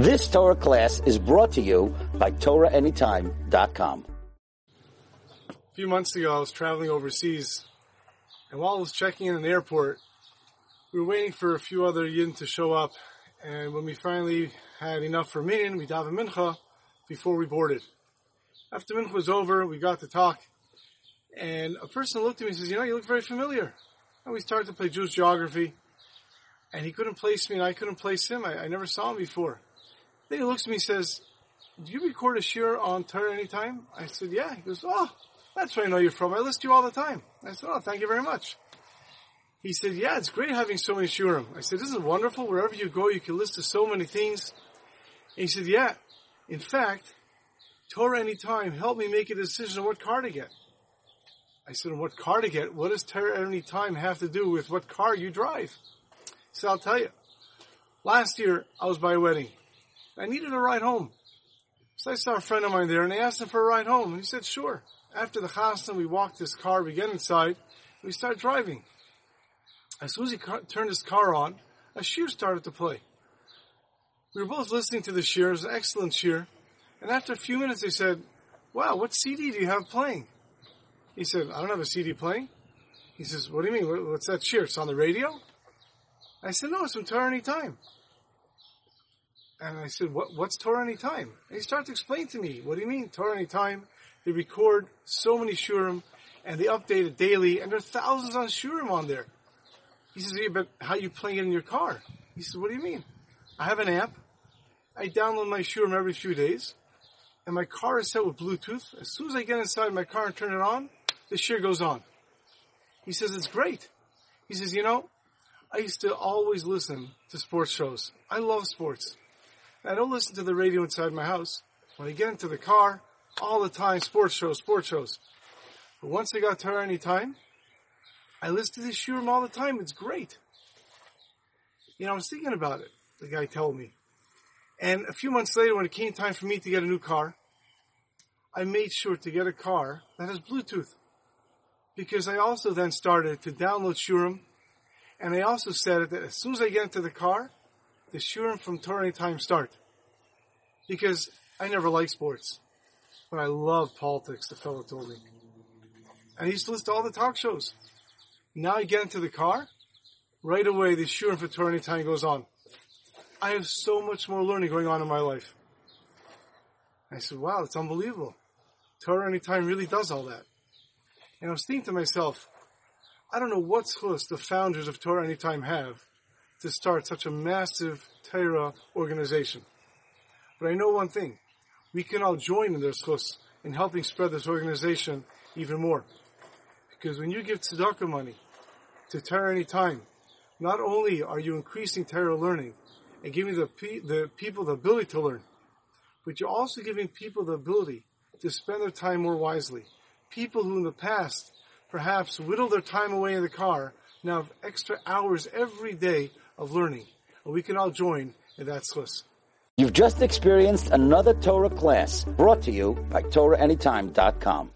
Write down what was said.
This Torah class is brought to you by TorahAnytime.com. A few months ago, I was traveling overseas, and while I was checking in an airport, we were waiting for a few other yin to show up, and when we finally had enough for minyan, we davened mincha before we boarded. After mincha was over, we got to talk, and a person looked at me and says, "You know, you look very familiar." And we started to play Jewish geography, and he couldn't place me, and I couldn't place him. I, I never saw him before. Then he looks at me and says, do you record a shiur on Torah anytime? I said, yeah. He goes, oh, that's where I know you're from. I listen to you all the time. I said, oh, thank you very much. He said, yeah, it's great having so many shiurim. I said, this is wonderful. Wherever you go, you can listen to so many things. And he said, yeah, in fact, Torah anytime helped me make a decision on what car to get. I said, what car to get? What does Torah anytime have to do with what car you drive? He said, I'll tell you. Last year, I was by a wedding. I needed a ride home. So I saw a friend of mine there and I asked him for a ride home. And he said, sure. After the chasna, we walked his car, we get inside, we start driving. As soon as he turned his car on, a shiur started to play. We were both listening to the shiur, it was an excellent shiur. And after a few minutes, they said, wow, what CD do you have playing? He said, I don't have a CD playing. He says, what do you mean? What's that shiur? It's on the radio? I said, no, it's from Torah Anytime. And I said, what, what's Torah Anytime? And he started to explain to me, what do you mean, Torah Anytime? They record so many shiurim, and they update it daily, and there are thousands on shiurim on there. He says, yeah, but how are you playing it in your car? He says, what do you mean? I have an app. I download my shiurim every few days, and my car is set with Bluetooth. As soon as I get inside my car and turn it on, the shiur goes on. He says, it's great. He says, you know, I used to always listen to sports shows. I love sports. I don't listen to the radio inside my house. When I get into the car, all the time, sports shows, sports shows. But once I got Torah Anytime, I listen to this shiurim all the time. It's great. You know, I was thinking about it. The guy told me. And a few months later, when it came time for me to get a new car, I made sure to get a car that has Bluetooth. Because I also then started to download Shiurim, and I also said that as soon as I get into the car, the shiurim from Torah Anytime start. Because I never liked sports, but I love politics, the fellow told me. And he used to listen to all the talk shows. Now I get into the car, right away the shiurim for Torah Anytime goes on. I have so much more learning going on in my life. I said, wow, it's unbelievable. Torah Anytime really does all that. And I was thinking to myself, I don't know what schus the founders of Torah Anytime have to start such a massive Torah organization. But I know one thing. We can all join in their schus in helping spread this organization even more. Because when you give tzedakah money to Torah Anytime, not only are you increasing Torah learning and giving the, the people the ability to learn, but you're also giving people the ability to spend their time more wisely. People who in the past perhaps whittled their time away in the car now have extra hours every day of learning. And we can all join in that schus. You've just experienced another Torah class brought to you by TorahAnytime.com.